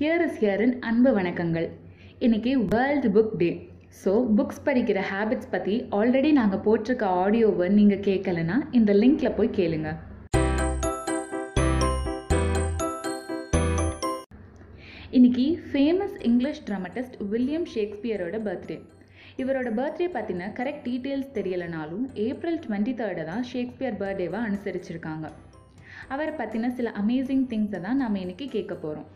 Here is ஹியரின் அன்பு வணக்கங்கள். இன்றைக்கி world book day so books படிக்கிற ஹேபிட்ஸ் பற்றி ஆல்ரெடி நாங்கள் போட்டிருக்க ஆடியோவை நீங்கள் கேட்கலனா இந்த லிங்கில் போய் கேளுங்க. இன்றைக்கி ஃபேமஸ் இங்கிலீஷ் ட்ராமட்டிஸ்ட் வில்லியம் ஷேக்ஸ்பியரோட பர்த்டே இவரோட பர்த்டே பற்றின கரெக்ட் டீட்டெயில்ஸ் தெரியலனாலும் ஏப்ரல் டுவெண்ட்டி தேர்டை தான் ஷேக்ஸ்பியர் பர்த்டேவை அனுசரிச்சிருக்காங்க. அவரை பற்றின சில அமேசிங் திங்ஸை தான் நாம் இன்னைக்கு கேட்க போகிறோம்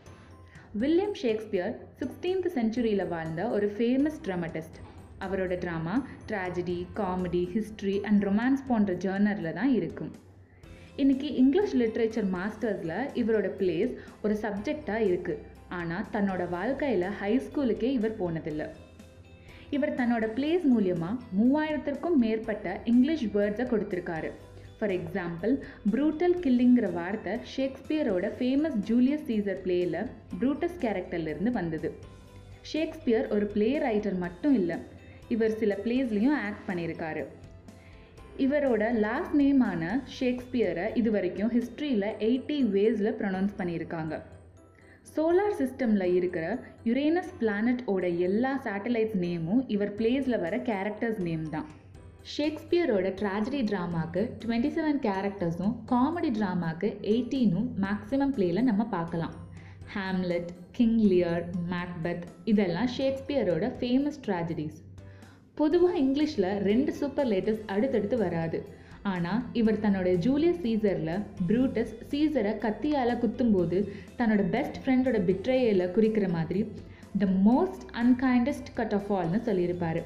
வில்லியம் ஷேக்ஸ்பியர் சிக்ஸ்டீன்த் செஞ்சுரியில் வாழ்ந்த ஒரு ஃபேமஸ் ட்ராமட்டிஸ்ட் அவரோட drama tragedy comedy history and romance போன்ற ஜேர்னரில் தான் இருக்கும். இன்றைக்கி இங்கிலீஷ் லிட்ரேச்சர் மாஸ்டர்ஸில் இவரோட பிளேஸ் ஒரு சப்ஜெக்டாக இருக்குது ஆனால் தன்னோட வாழ்க்கையில் ஹை ஸ்கூலுக்கே இவர் போனதில்லை. இவர் தன்னோட பிளேஸ் மூலியமாக மூவாயிரத்திற்கும் மேற்பட்ட இங்கிலீஷ் வேர்ட்ஸை கொடுத்துருக்காரு. ஃபார் எக்ஸாம்பிள் ப்ரூட்டல் கில்லிங்கிற வார்த்தை ஷேக்ஸ்பியரோட ஃபேமஸ் ஜூலியஸ் சீசர் பிளேயில் ப்ரூட்டஸ் கேரக்டர்லேருந்து வந்தது. ஷேக்ஸ்பியர் ஒரு பிளே ரைட்டர் மட்டும் இல்லை இவர் சில பிளேஸ்லேயும் ஆக்ட் பண்ணியிருக்காரு இவரோட லாஸ்ட் நேமான ஷேக்ஸ்பியரை இது வரைக்கும் ஹிஸ்ட்ரியில் எயிட்டி வேஸில் ப்ரொனவுன்ஸ் பண்ணியிருக்காங்க சோலார் சிஸ்டமில் இருக்கிற யுரேனஸ் பிளானட்டோட எல்லா சேட்டலைட்ஸ் நேமும் இவர் பிளேஸில் வர கேரக்டர்ஸ் நேம் தான். ஷேக்ஸ்பியரோட ட்ராஜடி ட்ராமாக்கு டுவெண்ட்டி செவன் கேரக்டர்ஸும் காமெடி ட்ராமாக்கு எயிட்டீனும் மேக்ஸிமம் பிளேயில் நம்ம பார்க்கலாம். ஹாம்லெட் கிங் லியர் மேக்பெத் இதெல்லாம் ஷேக்ஸ்பியரோட ஃபேமஸ் ட்ராஜடிஸ் பொதுவாக இங்கிலீஷில் ரெண்டு சூப்பர் லேட்டஸ்ட் அடுத்தடுத்து வராது. ஆனால் இவர் தன்னோட ஜூலியஸ் சீசரில் ப்ரூட்டஸ் சீசரை கத்தியால் குத்தும்போது தன்னோட பெஸ்ட் ஃப்ரெண்டோட பிட்ரேயில் குறிக்கிற மாதிரி the most unkindest cut of ஆல்னு சொல்லியிருப்பார்.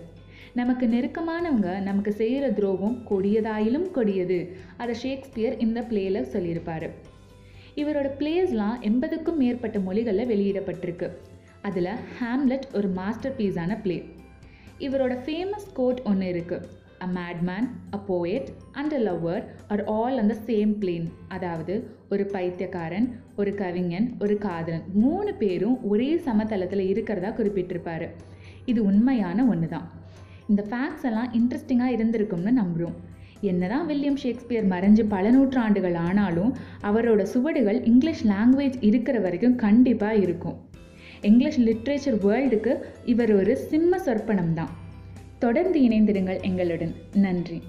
நமக்கு நெருக்கமானவங்க நமக்கு செய்கிற துரோகம் கொடியதாயிலும் கொடியது. அதை ஷேக்ஸ்பியர் இந்த பிளேயில் சொல்லியிருப்பார். இவரோட பிளேஸ்லாம் எண்பதுக்கும் மேற்பட்ட மொழிகளில் வெளியிடப்பட்டிருக்கு. அதில் ஹாம்லெட் ஒரு மாஸ்டர் பீஸான பிளே இவரோட ஃபேமஸ் கோட் ஒன்று இருக்குது a madman a poet and a lover are all அந்த சேம் பிளேன் அதாவது ஒரு பைத்தியக்காரன் ஒரு கவிஞன் ஒரு காதலன் மூணு பேரும் ஒரே சமதளத்தில் இருக்கிறதா குறிப்பிட்டிருப்பாரு. இது உண்மையான ஒன்று தான் இந்த ஃபேக்ட்ஸ் எல்லாம் இன்ட்ரெஸ்டிங்காக இருந்திருக்கும்னு நம்புகிறோம் என்னதான் வில்லியம் ஷேக்ஸ்பியர் மறைஞ்சு பல நூற்றாண்டுகள் ஆனாலும் அவரோட சுவடுகள் இங்கிலீஷ் லாங்குவேஜ் இருக்கிற வரைக்கும் கண்டிப்பாக இருக்கும். இங்கிலீஷ் லிட்ரேச்சர் வேர்ல்டுக்கு இவர் ஒரு சிம்ம சொற்பனம் தான் தொடர்ந்து இணைந்திருங்கள் எங்களுடன். நன்றி.